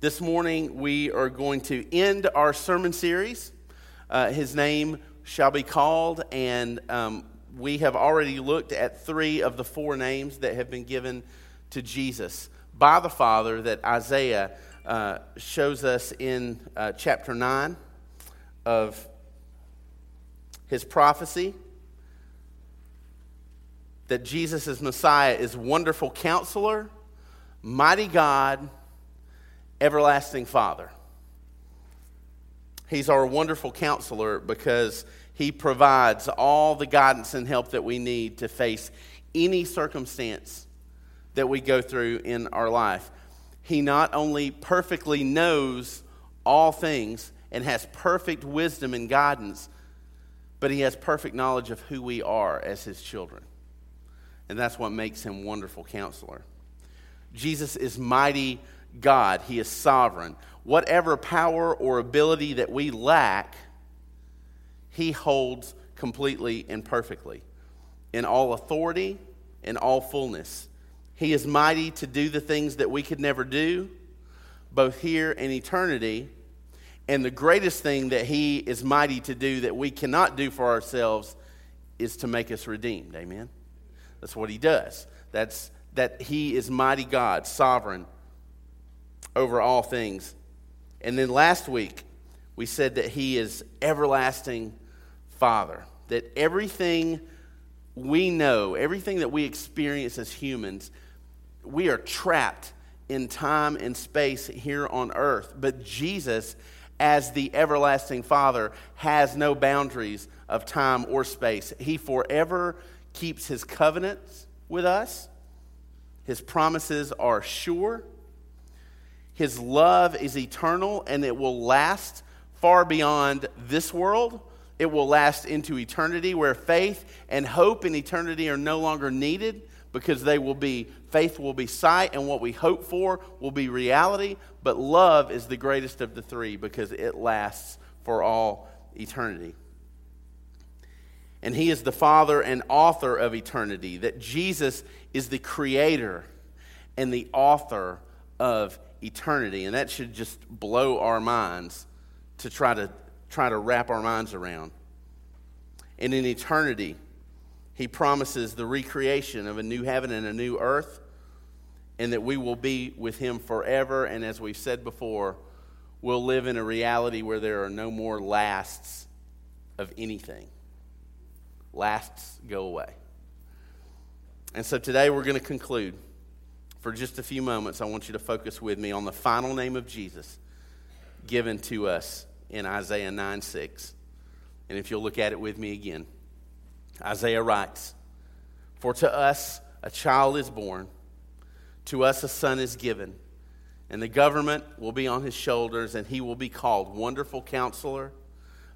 This morning, we are going to end our sermon series. Uh, his name shall be called, and um, we have already looked at three of the four names that have been given to Jesus by the Father that Isaiah uh, shows us in uh, chapter 9 of his prophecy that Jesus is Messiah is wonderful counselor, mighty God everlasting Father. He's our wonderful counselor because he provides all the guidance and help that we need to face any circumstance that we go through in our life. He not only perfectly knows all things and has perfect wisdom and guidance, but he has perfect knowledge of who we are as his children. And that's what makes him wonderful counselor. Jesus is mighty God, He is sovereign. Whatever power or ability that we lack, He holds completely and perfectly in all authority, in all fullness. He is mighty to do the things that we could never do, both here and eternity. And the greatest thing that He is mighty to do that we cannot do for ourselves is to make us redeemed. Amen? That's what He does. That's that He is mighty God, sovereign over all things. And then last week, we said that He is everlasting Father, that everything we know, everything that we experience as humans, we are trapped in time and space here on earth. But Jesus, as the everlasting Father, has no boundaries of time or space. He forever keeps His covenants with us, His promises are sure his love is eternal and it will last far beyond this world. It will last into eternity where faith and hope in eternity are no longer needed because they will be faith will be sight and what we hope for will be reality but love is the greatest of the three because it lasts for all eternity and he is the father and author of eternity that jesus is the creator and the author of eternity. And that should just blow our minds to try to, try to wrap our minds around. And in eternity, he promises the recreation of a new heaven and a new earth, and that we will be with him forever. And as we've said before, we'll live in a reality where there are no more lasts of anything. Lasts go away. And so today we're going to conclude for just a few moments, I want you to focus with me on the final name of Jesus given to us in Isaiah 9 6. And if you'll look at it with me again, Isaiah writes, For to us a child is born, to us a son is given, and the government will be on his shoulders, and he will be called Wonderful Counselor,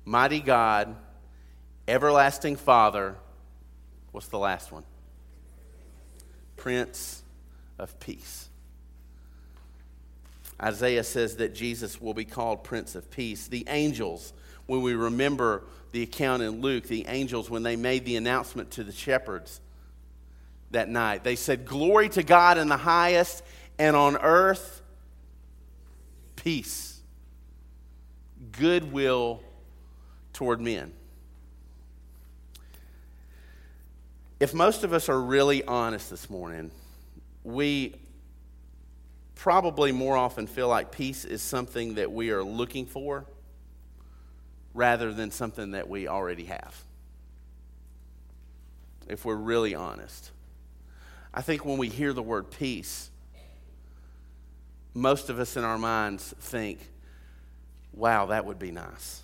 Mighty God, Everlasting Father. What's the last one? Prince of Peace. Isaiah says that Jesus will be called Prince of Peace. The angels, when we remember the account in Luke, the angels, when they made the announcement to the shepherds that night, they said, Glory to God in the highest, and on earth, peace, goodwill toward men. If most of us are really honest this morning, we probably more often feel like peace is something that we are looking for rather than something that we already have. If we're really honest. I think when we hear the word peace, most of us in our minds think, wow, that would be nice.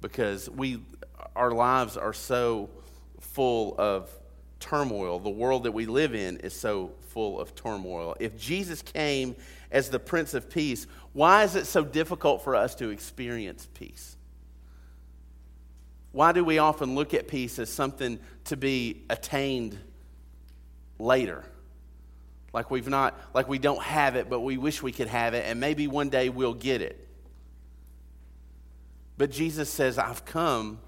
Because we, our lives are so full of turmoil. The world that we live in is so full of turmoil. If Jesus came as the Prince of Peace, why is it so difficult for us to experience peace? Why do we often look at peace as something to be attained later? Like we've not like we don't have it, but we wish we could have it, and maybe one day we'll get it. But Jesus says, I've come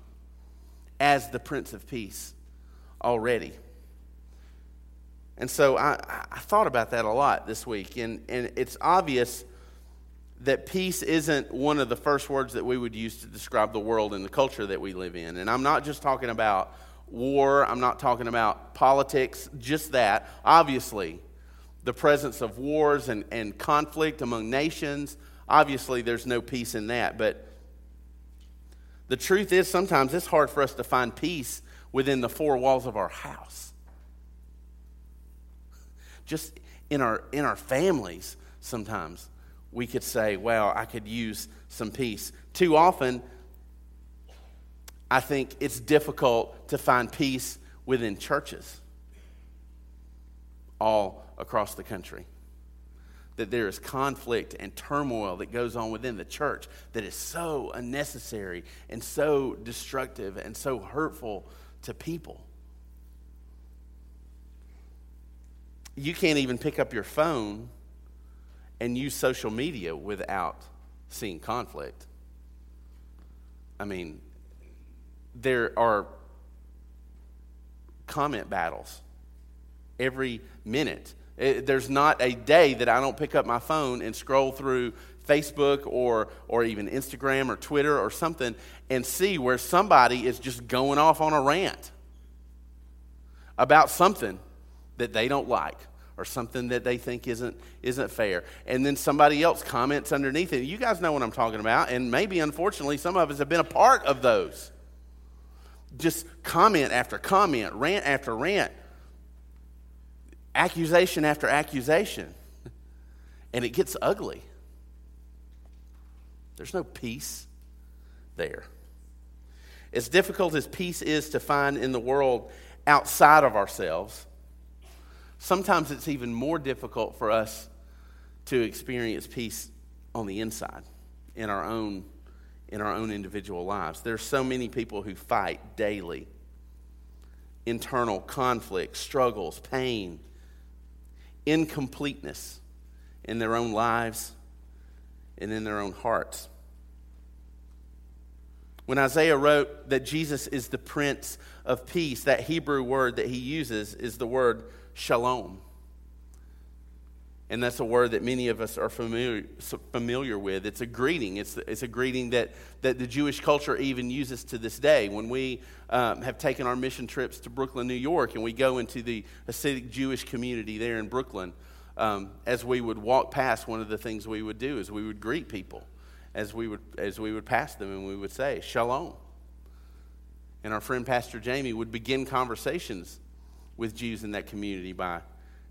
as the Prince of Peace already. And so I, I thought about that a lot this week, and, and it's obvious that peace isn't one of the first words that we would use to describe the world and the culture that we live in. And I'm not just talking about war, I'm not talking about politics, just that. Obviously, the presence of wars and, and conflict among nations, obviously, there's no peace in that. But the truth is, sometimes it's hard for us to find peace within the four walls of our house. Just in our, in our families, sometimes we could say, well, I could use some peace. Too often, I think it's difficult to find peace within churches all across the country. That there is conflict and turmoil that goes on within the church that is so unnecessary and so destructive and so hurtful to people. You can't even pick up your phone and use social media without seeing conflict. I mean, there are comment battles every minute. It, there's not a day that I don't pick up my phone and scroll through Facebook or, or even Instagram or Twitter or something and see where somebody is just going off on a rant about something that they don't like or something that they think isn't, isn't fair. And then somebody else comments underneath it. You guys know what I'm talking about. And maybe, unfortunately, some of us have been a part of those. Just comment after comment, rant after rant, accusation after accusation. And it gets ugly. There's no peace there. As difficult as peace is to find in the world outside of ourselves, sometimes it's even more difficult for us to experience peace on the inside in our own in our own individual lives. There's so many people who fight daily. Internal conflict, struggles, pain, incompleteness in their own lives and in their own hearts. When Isaiah wrote that Jesus is the Prince of Peace, that Hebrew word that he uses is the word shalom. And that's a word that many of us are familiar, familiar with. It's a greeting. It's, it's a greeting that, that the Jewish culture even uses to this day. When we um, have taken our mission trips to Brooklyn, New York, and we go into the Hasidic Jewish community there in Brooklyn, um, as we would walk past, one of the things we would do is we would greet people as we would, as we would pass them, and we would say, Shalom. And our friend Pastor Jamie would begin conversations with Jews in that community by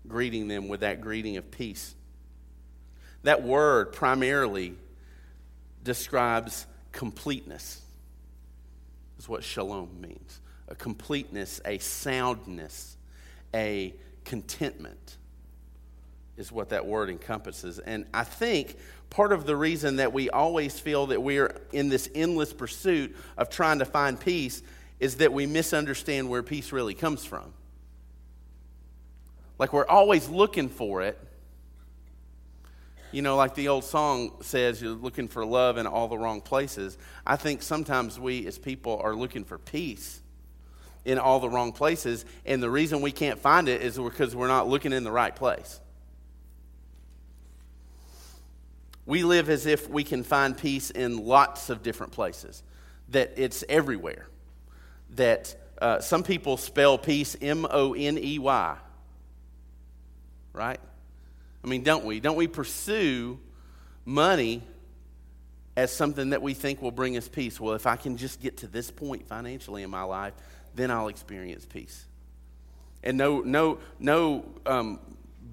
greeting them with that greeting of peace. That word primarily describes completeness, is what shalom means a completeness, a soundness, a contentment is what that word encompasses. And I think part of the reason that we always feel that we're in this endless pursuit of trying to find peace is that we misunderstand where peace really comes from. Like we're always looking for it. You know, like the old song says, you're looking for love in all the wrong places. I think sometimes we as people are looking for peace in all the wrong places. And the reason we can't find it is because we're not looking in the right place. We live as if we can find peace in lots of different places, that it's everywhere. That uh, some people spell peace M O N E Y right? I mean, don't we? Don't we pursue money as something that we think will bring us peace? Well, if I can just get to this point financially in my life, then I'll experience peace. And no, no, no um,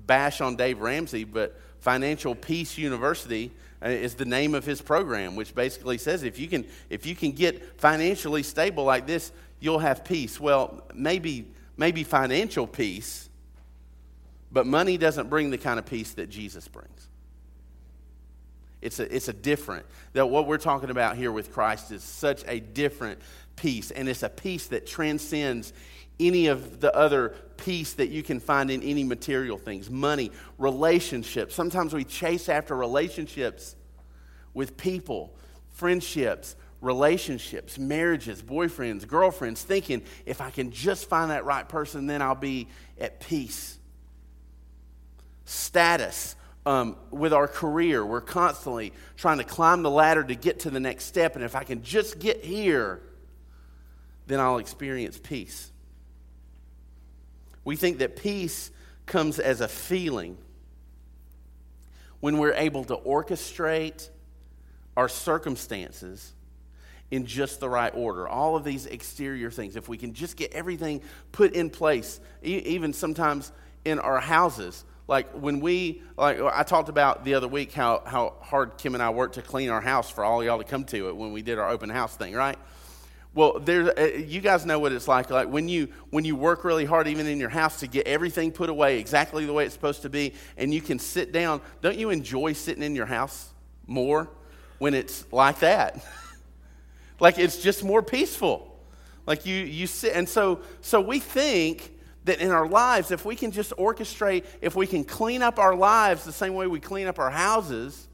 bash on Dave Ramsey, but Financial Peace University uh, is the name of his program, which basically says if you can, if you can get financially stable like this, you'll have peace. Well, maybe, maybe financial peace but money doesn't bring the kind of peace that Jesus brings. It's a, it's a different, that what we're talking about here with Christ is such a different peace. And it's a peace that transcends any of the other peace that you can find in any material things money, relationships. Sometimes we chase after relationships with people, friendships, relationships, marriages, boyfriends, girlfriends, thinking if I can just find that right person, then I'll be at peace status, um, with our career. We're constantly trying to climb the ladder to get to the next step. And if I can just get here, then I'll experience peace. We think that peace comes as a feeling when we're able to orchestrate our circumstances in just the right order. All of these exterior things, if we can just get everything put in place, even sometimes in our houses. Like when we, like I talked about the other week how, how hard Kim and I worked to clean our house for all y'all to come to it when we did our open house thing, right? Well, there, uh, you guys know what it's like. Like when you when you work really hard, even in your house, to get everything put away exactly the way it's supposed to be, and you can sit down. Don't you enjoy sitting in your house more when it's like that? like it's just more peaceful. Like you you sit, and so so we think that in our lives, if we can just orchestrate, if we can clean up our lives the same way we clean up our houses,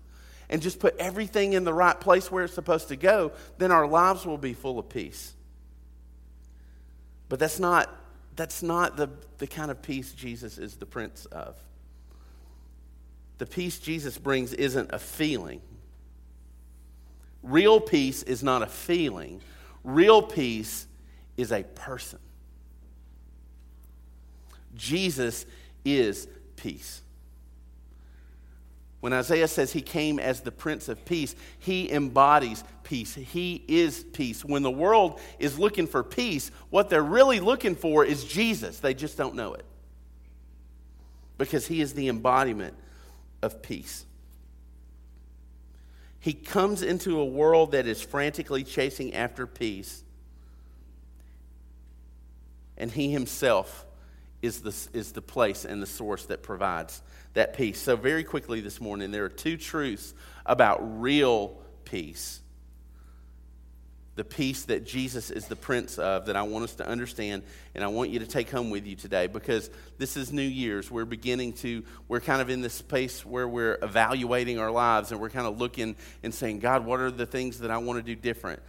and just put everything in the right place where it's supposed to go, then our lives will be full of peace. But that's not, that's not the, the kind of peace Jesus is the prince of. The peace Jesus brings isn't a feeling. Real peace is not a feeling, real peace is a person. Jesus is peace. When Isaiah says he came as the Prince of Peace, he embodies peace. He is peace. When the world is looking for peace, what they're really looking for is Jesus. They just don't know it. Because he is the embodiment of peace. He comes into a world that is frantically chasing after peace. And he himself is the, is the place and the source that provides that peace. So, very quickly this morning, there are two truths about real peace. The peace that Jesus is the Prince of, that I want us to understand, and I want you to take home with you today because this is New Year's. We're beginning to, we're kind of in this space where we're evaluating our lives and we're kind of looking and saying, God, what are the things that I want to do different?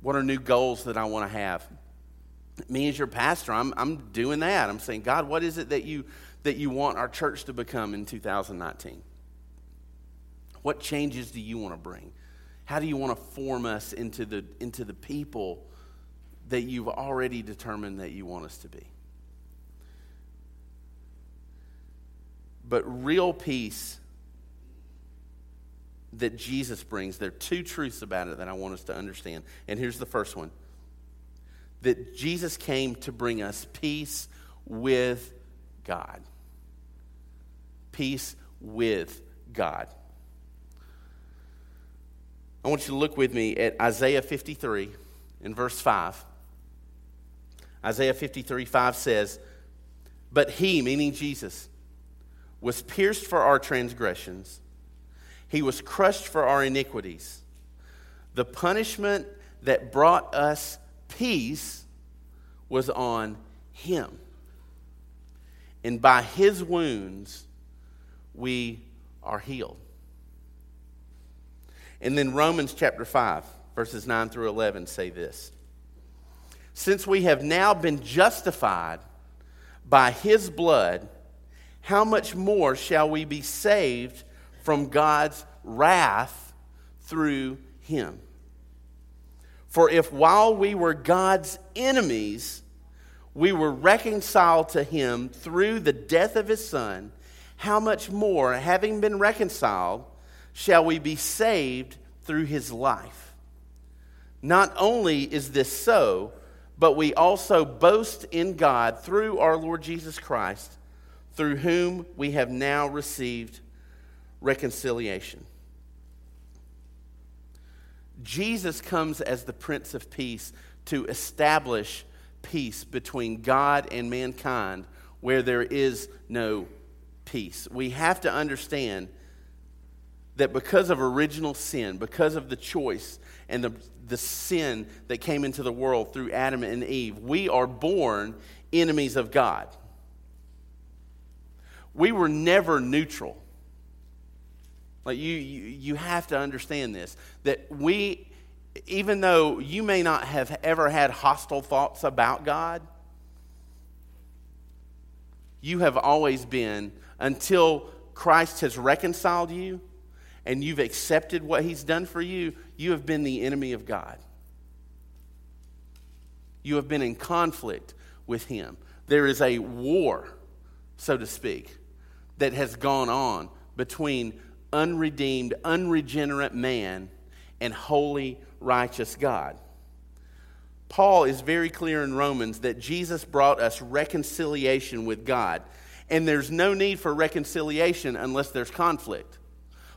What are new goals that I want to have? Me as your pastor, I'm, I'm doing that. I'm saying, God, what is it that you that you want our church to become in 2019? What changes do you want to bring? How do you want to form us into the, into the people that you've already determined that you want us to be? But real peace that Jesus brings, there are two truths about it that I want us to understand. And here's the first one that Jesus came to bring us peace with God. Peace with God. I want you to look with me at Isaiah 53 in verse 5. Isaiah 53 5 says, But he, meaning Jesus, was pierced for our transgressions, he was crushed for our iniquities. The punishment that brought us peace was on him and by his wounds we are healed. And then Romans chapter 5, verses 9 through 11 say this Since we have now been justified by his blood, how much more shall we be saved from God's wrath through him? For if while we were God's enemies, we were reconciled to him through the death of his son, how much more, having been reconciled, shall we be saved through his life? Not only is this so, but we also boast in God through our Lord Jesus Christ, through whom we have now received reconciliation. Jesus comes as the Prince of Peace to establish peace between God and mankind where there is no peace. We have to understand that because of original sin, because of the choice and the, the sin that came into the world through Adam and Eve, we are born enemies of God. We were never neutral. Like you, you, you have to understand this that we even though you may not have ever had hostile thoughts about God, you have always been, until Christ has reconciled you and you've accepted what he's done for you, you have been the enemy of God. You have been in conflict with him. There is a war, so to speak, that has gone on between unredeemed, unregenerate man and holy, righteous God. Paul is very clear in Romans that Jesus brought us reconciliation with God. And there's no need for reconciliation unless there's conflict.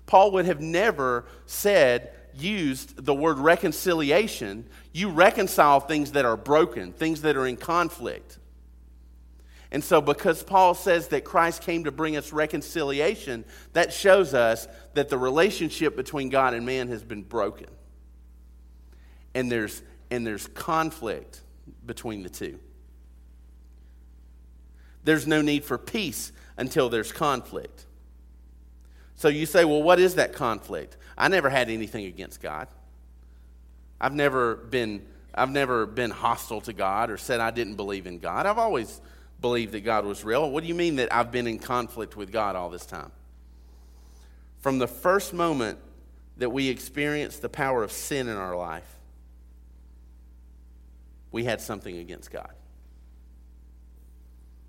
Paul would have never said, used the word reconciliation. You reconcile things that are broken, things that are in conflict. And so, because Paul says that Christ came to bring us reconciliation, that shows us that the relationship between God and man has been broken. And there's, and there's conflict between the two. There's no need for peace until there's conflict. So you say, well, what is that conflict? I never had anything against God. I've never been, I've never been hostile to God or said I didn't believe in God. I've always believed that God was real. What do you mean that I've been in conflict with God all this time? From the first moment that we experienced the power of sin in our life, we had something against God.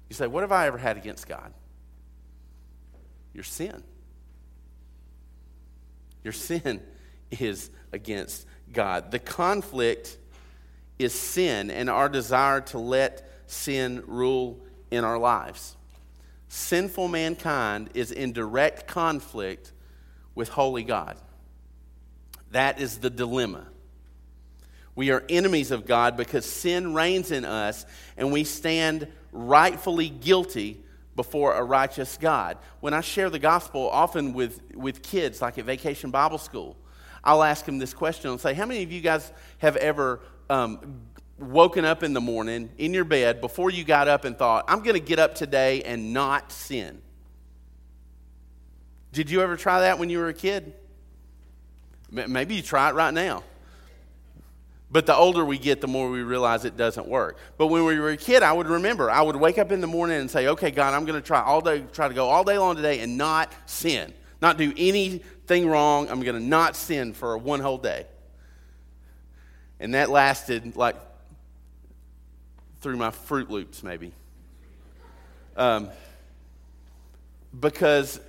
You say, What have I ever had against God? Your sin. Your sin is against God. The conflict is sin and our desire to let sin rule in our lives. Sinful mankind is in direct conflict with holy God. That is the dilemma. We are enemies of God because sin reigns in us and we stand rightfully guilty before a righteous God. When I share the gospel, often with, with kids, like at vacation Bible school, I'll ask them this question and say, How many of you guys have ever um, woken up in the morning in your bed before you got up and thought, I'm going to get up today and not sin? Did you ever try that when you were a kid? Maybe you try it right now. But the older we get, the more we realize it doesn't work. But when we were a kid, I would remember, I would wake up in the morning and say, okay, God, I'm going to try all day, try to go all day long today and not sin, not do anything wrong. I'm going to not sin for one whole day. And that lasted like through my Froot Loops, maybe. Um, because,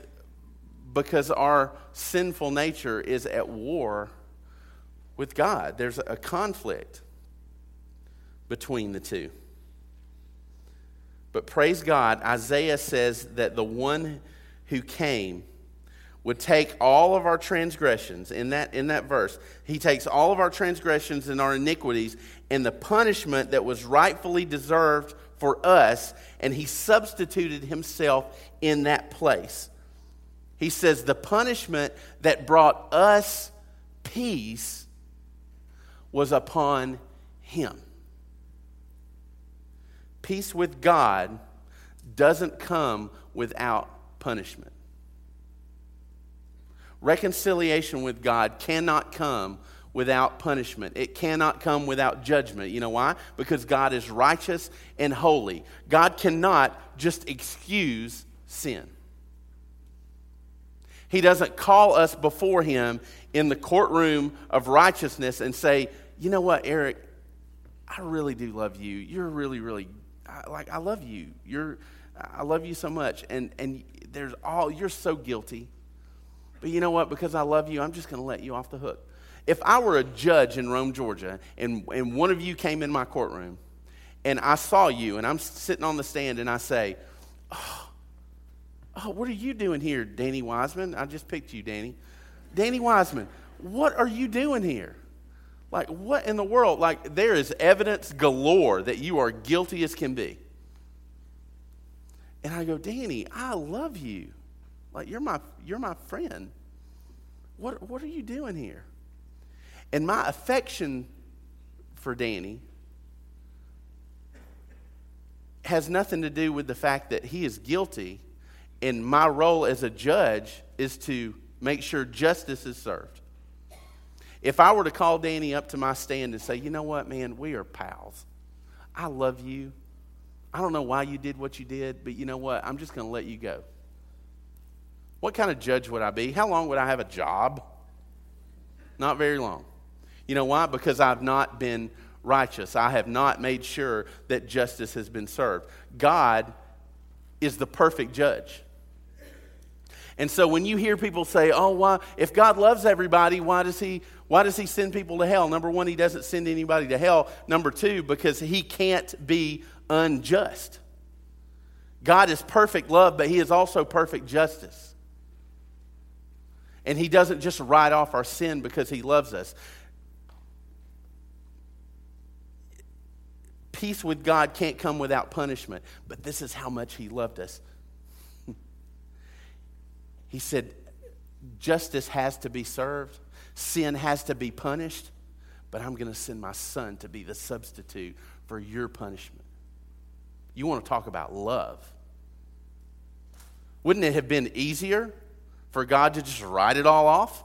because our sinful nature is at war with God, there's a conflict between the two. But praise God, Isaiah says that the one who came would take all of our transgressions in that, in that verse. He takes all of our transgressions and our iniquities and the punishment that was rightfully deserved for us, and he substituted himself in that place. He says the punishment that brought us peace was upon him. Peace with God doesn't come without punishment. Reconciliation with God cannot come without punishment. It cannot come without judgment. You know why? Because God is righteous and holy. God cannot just excuse sin. He doesn't call us before Him in the courtroom of righteousness and say, you know what, Eric, I really do love you. You're really, really, I, like, I love you. You're, I love you so much. And, and there's all, you're so guilty. But you know what? Because I love you, I'm just going to let you off the hook. If I were a judge in Rome, Georgia, and, and one of you came in my courtroom, and I saw you, and I'm sitting on the stand, and I say, Oh, oh what are you doing here, Danny Wiseman? I just picked you, Danny. Danny Wiseman, what are you doing here? Like, what in the world? Like, there is evidence galore that you are guilty as can be. And I go, Danny, I love you. Like you're my you're my friend. What what are you doing here? And my affection for Danny has nothing to do with the fact that he is guilty and my role as a judge is to make sure justice is served. If I were to call Danny up to my stand and say, you know what, man, we are pals. I love you. I don't know why you did what you did, but you know what? I'm just going to let you go. What kind of judge would I be? How long would I have a job? Not very long. You know why? Because I've not been righteous. I have not made sure that justice has been served. God is the perfect judge. And so when you hear people say, "Oh, why if God loves everybody, why does he why does he send people to hell?" Number 1, he doesn't send anybody to hell. Number 2, because he can't be unjust. God is perfect love, but he is also perfect justice. And he doesn't just write off our sin because he loves us. Peace with God can't come without punishment, but this is how much he loved us. He said, Justice has to be served, sin has to be punished, but I'm going to send my son to be the substitute for your punishment. You want to talk about love. Wouldn't it have been easier for God to just write it all off?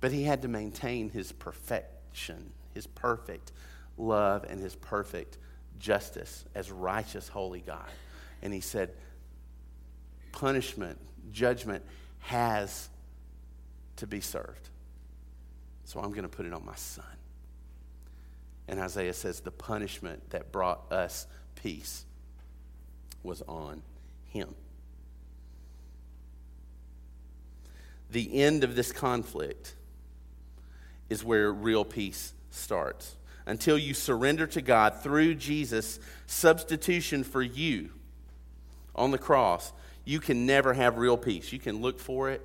But he had to maintain his perfection, his perfect love, and his perfect justice as righteous, holy God. And he said, punishment, judgment has to be served. So I'm going to put it on my son. And Isaiah says the punishment that brought us peace was on him. The end of this conflict is where real peace starts. Until you surrender to God through Jesus' substitution for you on the cross, you can never have real peace. You can look for it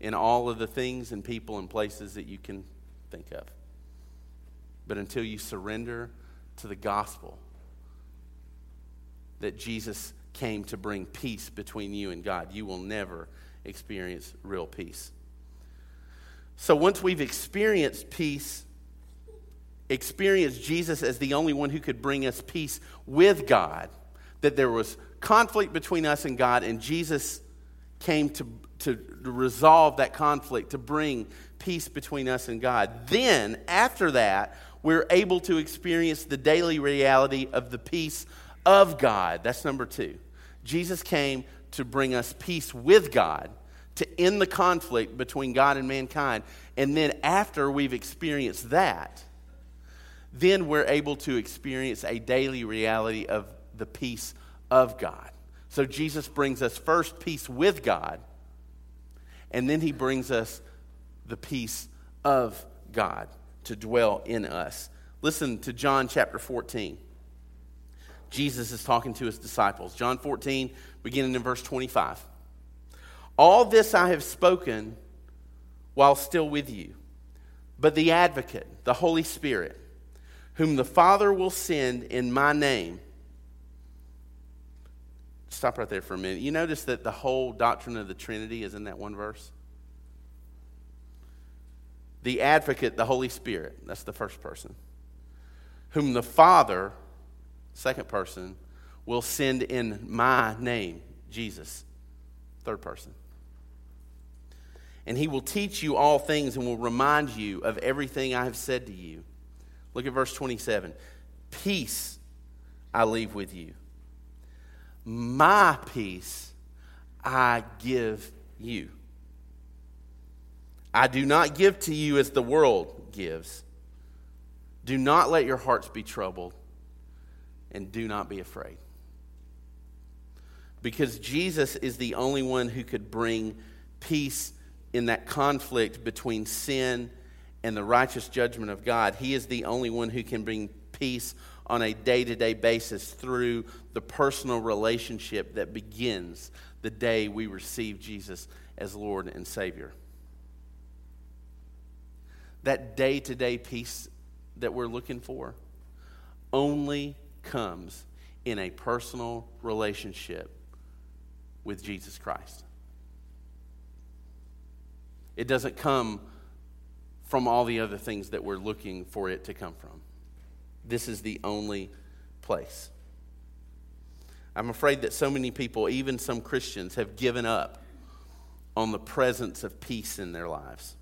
in all of the things and people and places that you can think of. But until you surrender to the gospel that Jesus came to bring peace between you and God, you will never experience real peace. So once we've experienced peace, experienced Jesus as the only one who could bring us peace with God, that there was conflict between us and God, and Jesus came to, to resolve that conflict, to bring peace between us and God. Then, after that, we're able to experience the daily reality of the peace of God. That's number two. Jesus came to bring us peace with God, to end the conflict between God and mankind. And then, after we've experienced that, then we're able to experience a daily reality of the peace of God. So Jesus brings us first peace with God, and then he brings us the peace of God to dwell in us. Listen to John chapter 14. Jesus is talking to his disciples. John 14, beginning in verse 25. All this I have spoken while still with you, but the advocate, the Holy Spirit, whom the Father will send in my name, Stop right there for a minute. You notice that the whole doctrine of the Trinity is in that one verse? The advocate, the Holy Spirit, that's the first person, whom the Father, second person, will send in my name, Jesus, third person. And he will teach you all things and will remind you of everything I have said to you. Look at verse 27. Peace I leave with you my peace I give you. I do not give to you as the world gives. Do not let your hearts be troubled, and do not be afraid. Because Jesus is the only one who could bring peace in that conflict between sin and the righteous judgment of God. He is the only one who can bring peace on a day to day basis through the personal relationship that begins the day we receive Jesus as Lord and Savior. That day to day peace that we're looking for only comes in a personal relationship with Jesus Christ. It doesn't come from all the other things that we're looking for it to come from. This is the only place. I'm afraid that so many people, even some Christians, have given up on the presence of peace in their lives.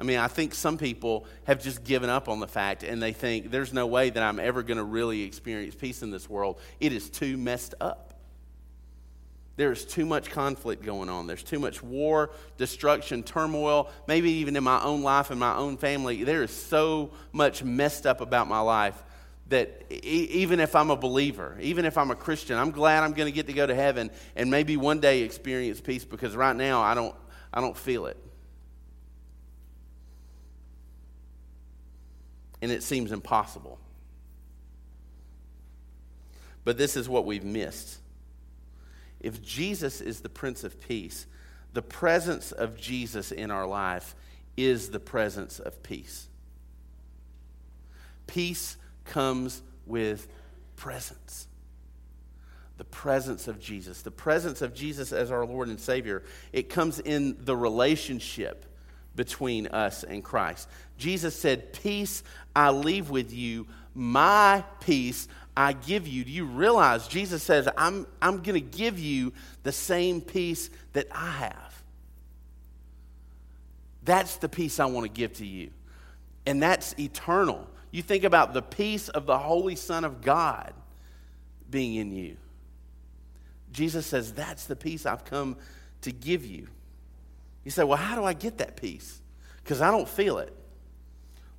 I mean, I think some people have just given up on the fact and they think there's no way that I'm ever going to really experience peace in this world. It is too messed up. There's too much conflict going on. There's too much war, destruction, turmoil, maybe even in my own life and my own family. There is so much messed up about my life that even if I'm a believer, even if I'm a Christian, I'm glad I'm going to get to go to heaven and maybe one day experience peace because right now I don't, I don't feel it. And it seems impossible. But this is what we've missed. If Jesus is the Prince of Peace, the presence of Jesus in our life is the presence of peace. Peace comes with presence. The presence of Jesus. The presence of Jesus as our Lord and Savior. It comes in the relationship between us and Christ. Jesus said, Peace I leave with you, my peace I give you. Do you realize Jesus says, I'm, I'm going to give you the same peace that I have? That's the peace I want to give to you. And that's eternal. You think about the peace of the Holy Son of God being in you. Jesus says, That's the peace I've come to give you. You say, Well, how do I get that peace? Because I don't feel it.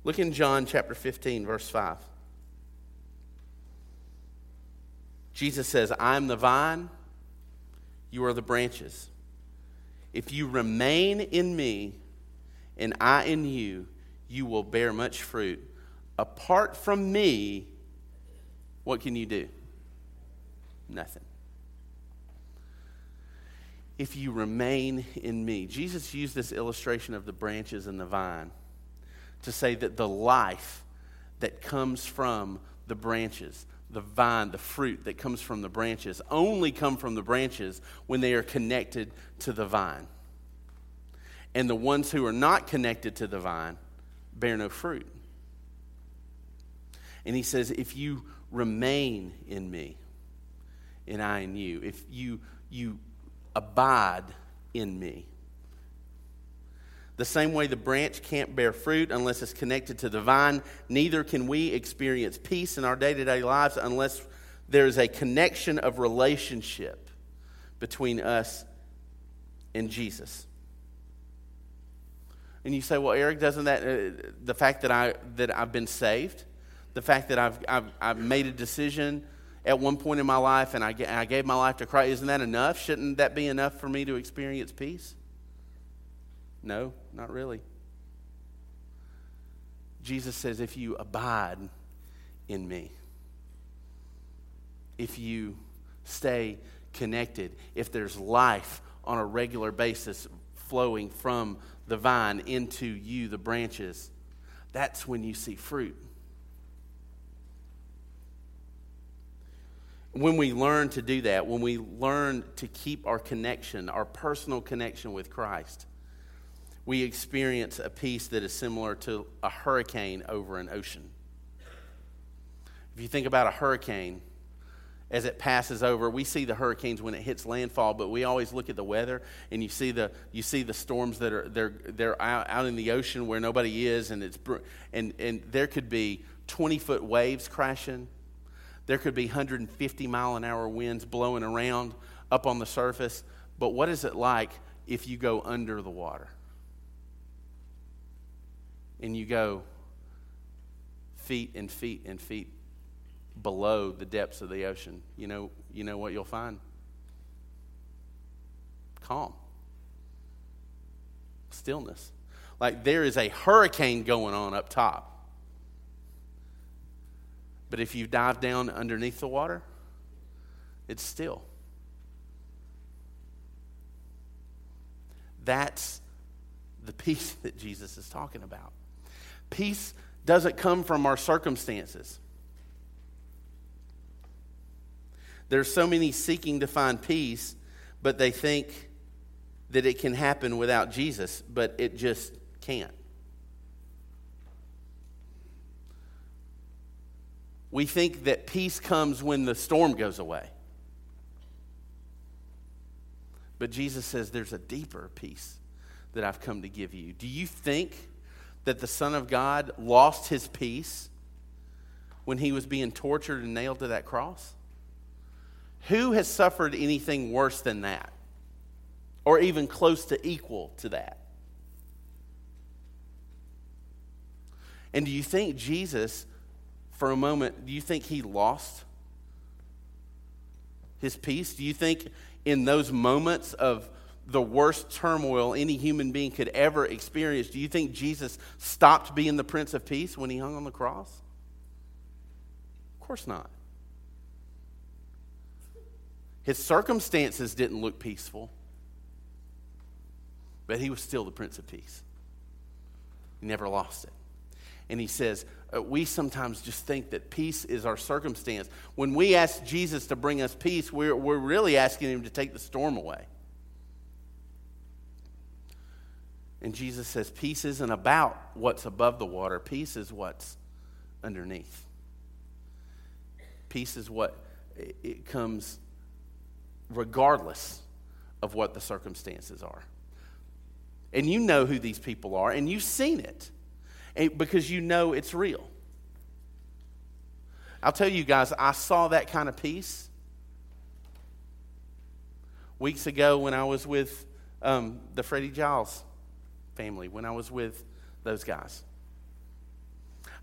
Look in John chapter 15, verse 5. Jesus says, I am the vine, you are the branches. If you remain in me and I in you, you will bear much fruit. Apart from me, what can you do? Nothing. If you remain in me. Jesus used this illustration of the branches and the vine to say that the life that comes from the branches, the vine, the fruit that comes from the branches, only come from the branches when they are connected to the vine. And the ones who are not connected to the vine bear no fruit. And he says, if you remain in me, and I in you, if you, you abide in me, the same way the branch can't bear fruit unless it's connected to the vine, neither can we experience peace in our day to day lives unless there is a connection of relationship between us and Jesus. And you say, well, Eric, doesn't that, uh, the fact that, I, that I've been saved, the fact that I've, I've, I've made a decision at one point in my life and I, I gave my life to Christ, isn't that enough? Shouldn't that be enough for me to experience peace? No, not really. Jesus says, if you abide in me, if you stay connected, if there's life on a regular basis flowing from the vine into you, the branches, that's when you see fruit. When we learn to do that, when we learn to keep our connection, our personal connection with Christ, we experience a peace that is similar to a hurricane over an ocean. If you think about a hurricane, as it passes over, we see the hurricanes when it hits landfall, but we always look at the weather and you see the, you see the storms that are they're, they're out, out in the ocean where nobody is, and, it's, and, and there could be 20 foot waves crashing. There could be 150 mile an hour winds blowing around up on the surface. But what is it like if you go under the water? and you go feet and feet and feet below the depths of the ocean, you know, you know what you'll find? Calm. Stillness. Like there is a hurricane going on up top. But if you dive down underneath the water, it's still. That's the peace that Jesus is talking about. Peace doesn't come from our circumstances. There's so many seeking to find peace, but they think that it can happen without Jesus, but it just can't. We think that peace comes when the storm goes away. But Jesus says there's a deeper peace that I've come to give you. Do you think that the Son of God lost his peace when he was being tortured and nailed to that cross? Who has suffered anything worse than that? Or even close to equal to that? And do you think Jesus, for a moment, do you think he lost his peace? Do you think in those moments of the worst turmoil any human being could ever experience, do you think Jesus stopped being the Prince of Peace when he hung on the cross? Of course not. His circumstances didn't look peaceful, but he was still the Prince of Peace. He never lost it. And he says, uh, we sometimes just think that peace is our circumstance. When we ask Jesus to bring us peace, we're, we're really asking him to take the storm away. And Jesus says, Peace isn't about what's above the water, peace is what's underneath. Peace is what it comes regardless of what the circumstances are. And you know who these people are, and you've seen it because you know it's real. I'll tell you guys, I saw that kind of peace weeks ago when I was with um, the Freddie Giles family, when I was with those guys.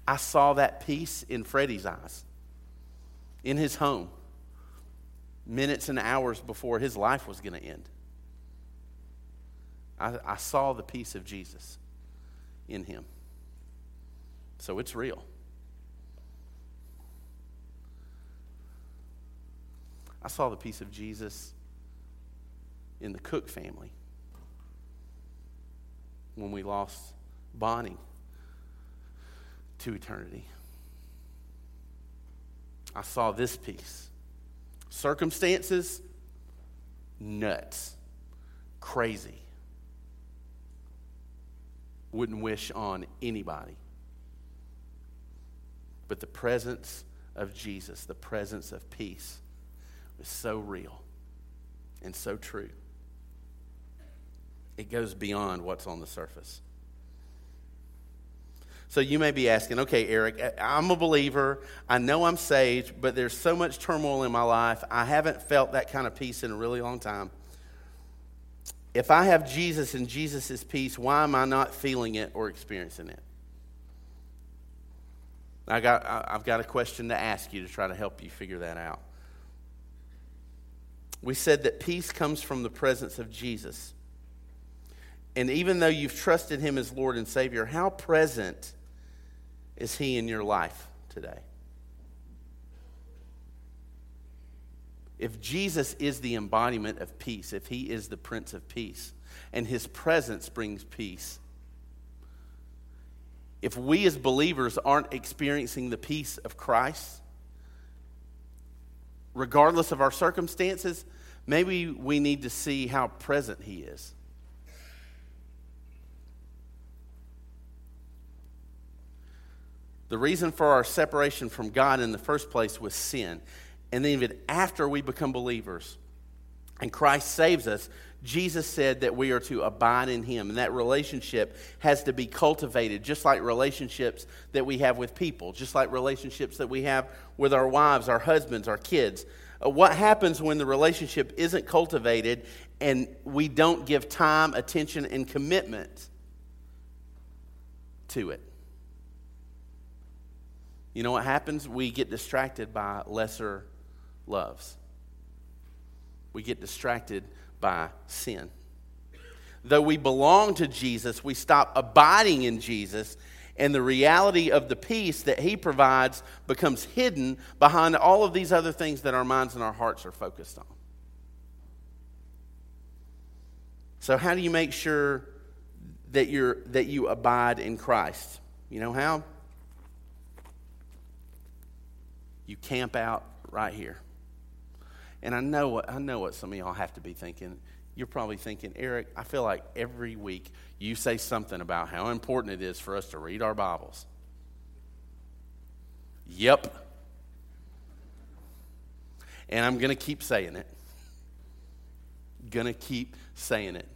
I saw that peace in Freddie's eyes, in his home, minutes and hours before his life was going to end. I, I saw the peace of Jesus in him. So it's real. I saw the peace of Jesus in the Cook family when we lost Bonnie to eternity. I saw this peace. Circumstances, nuts, crazy. Wouldn't wish on anybody. But the presence of Jesus, the presence of peace, is so real and so true. It goes beyond what's on the surface. So you may be asking, okay, Eric, I'm a believer. I know I'm saved, but there's so much turmoil in my life. I haven't felt that kind of peace in a really long time. If I have Jesus and Jesus' peace, why am I not feeling it or experiencing it? I got, I've got a question to ask you to try to help you figure that out. We said that peace comes from the presence of Jesus. And even though you've trusted him as Lord and Savior, how present is he in your life today? If Jesus is the embodiment of peace, if he is the Prince of Peace, and his presence brings peace, if we as believers aren't experiencing the peace of Christ, regardless of our circumstances, maybe we need to see how present He is. The reason for our separation from God in the first place was sin. And then, even after we become believers and Christ saves us, Jesus said that we are to abide in Him, and that relationship has to be cultivated, just like relationships that we have with people, just like relationships that we have with our wives, our husbands, our kids. Uh, what happens when the relationship isn't cultivated and we don't give time, attention, and commitment to it? You know what happens? We get distracted by lesser loves. We get distracted by sin. Though we belong to Jesus, we stop abiding in Jesus, and the reality of the peace that He provides becomes hidden behind all of these other things that our minds and our hearts are focused on. So, how do you make sure that, you're, that you abide in Christ? You know how? You camp out right here. And I know what, I know what some of y'all have to be thinking. You're probably thinking, Eric, I feel like every week you say something about how important it is for us to read our Bibles. Yep. And I'm going to keep saying it. Going to keep saying it.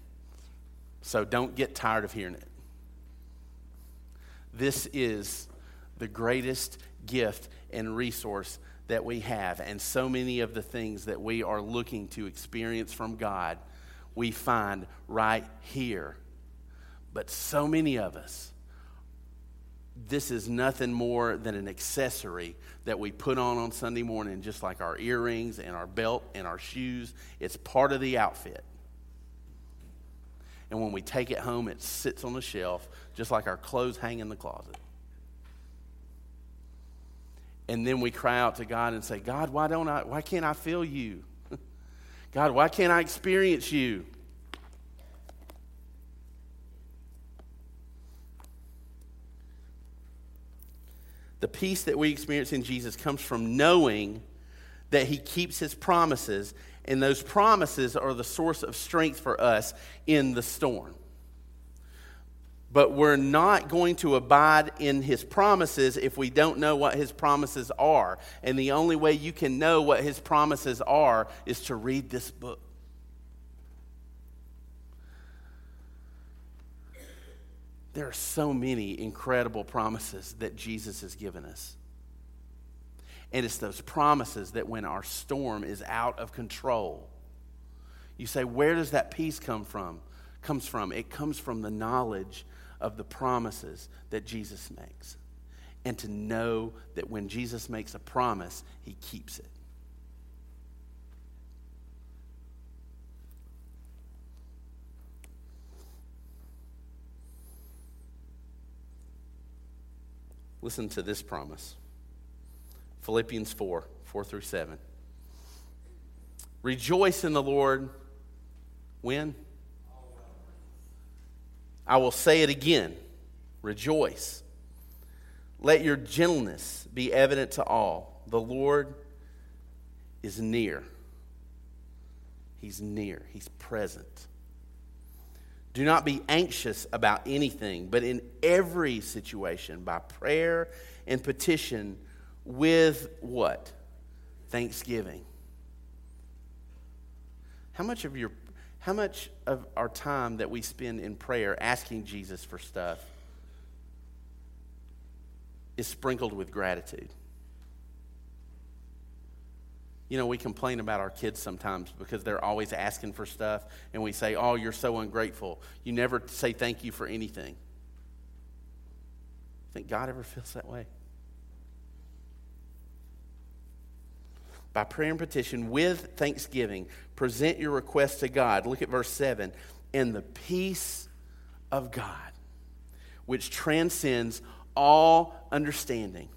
So don't get tired of hearing it. This is the greatest gift and resource that we have. And so many of the things that we are looking to experience from God, we find right here. But so many of us, this is nothing more than an accessory that we put on on Sunday morning, just like our earrings and our belt and our shoes. It's part of the outfit. And when we take it home, it sits on the shelf, just like our clothes hang in the closet. And then we cry out to God and say, God, why don't I, why can't I feel you? God, why can't I experience you? The peace that we experience in Jesus comes from knowing that he keeps his promises, and those promises are the source of strength for us in the storm but we're not going to abide in his promises if we don't know what his promises are. And the only way you can know what his promises are is to read this book. There are so many incredible promises that Jesus has given us. And it's those promises that when our storm is out of control, you say, where does that peace come from? Comes from. It comes from the knowledge of the promises that Jesus makes. And to know that when Jesus makes a promise, he keeps it. Listen to this promise Philippians 4 4 through 7. Rejoice in the Lord. When? I will say it again rejoice. Let your gentleness be evident to all. The Lord is near. He's near, He's present. Do not be anxious about anything, but in every situation, by prayer and petition, with what? Thanksgiving. How much of your how much of our time that we spend in prayer asking Jesus for stuff is sprinkled with gratitude? You know, we complain about our kids sometimes because they're always asking for stuff, and we say, Oh, you're so ungrateful. You never say thank you for anything. Think God ever feels that way? By prayer and petition with thanksgiving. Present your request to God. Look at verse 7. And the peace of God, which transcends all understanding,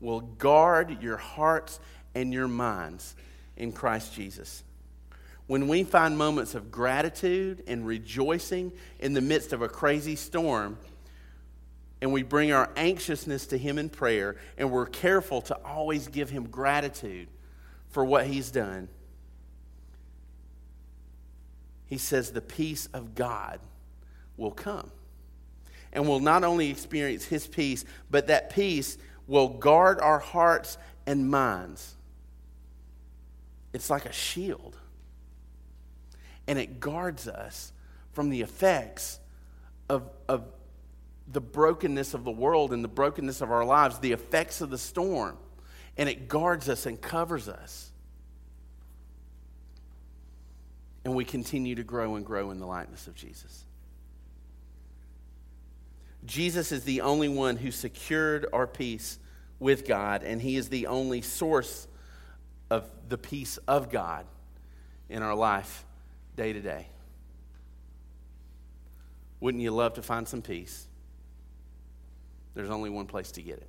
will guard your hearts and your minds in Christ Jesus. When we find moments of gratitude and rejoicing in the midst of a crazy storm, and we bring our anxiousness to Him in prayer, and we're careful to always give Him gratitude for what he's done. He says the peace of God will come. And we'll not only experience his peace, but that peace will guard our hearts and minds. It's like a shield. And it guards us from the effects of, of the brokenness of the world and the brokenness of our lives, the effects of the storm and it guards us and covers us. And we continue to grow and grow in the likeness of Jesus. Jesus is the only one who secured our peace with God, and He is the only source of the peace of God in our life day to day. Wouldn't you love to find some peace? There's only one place to get it.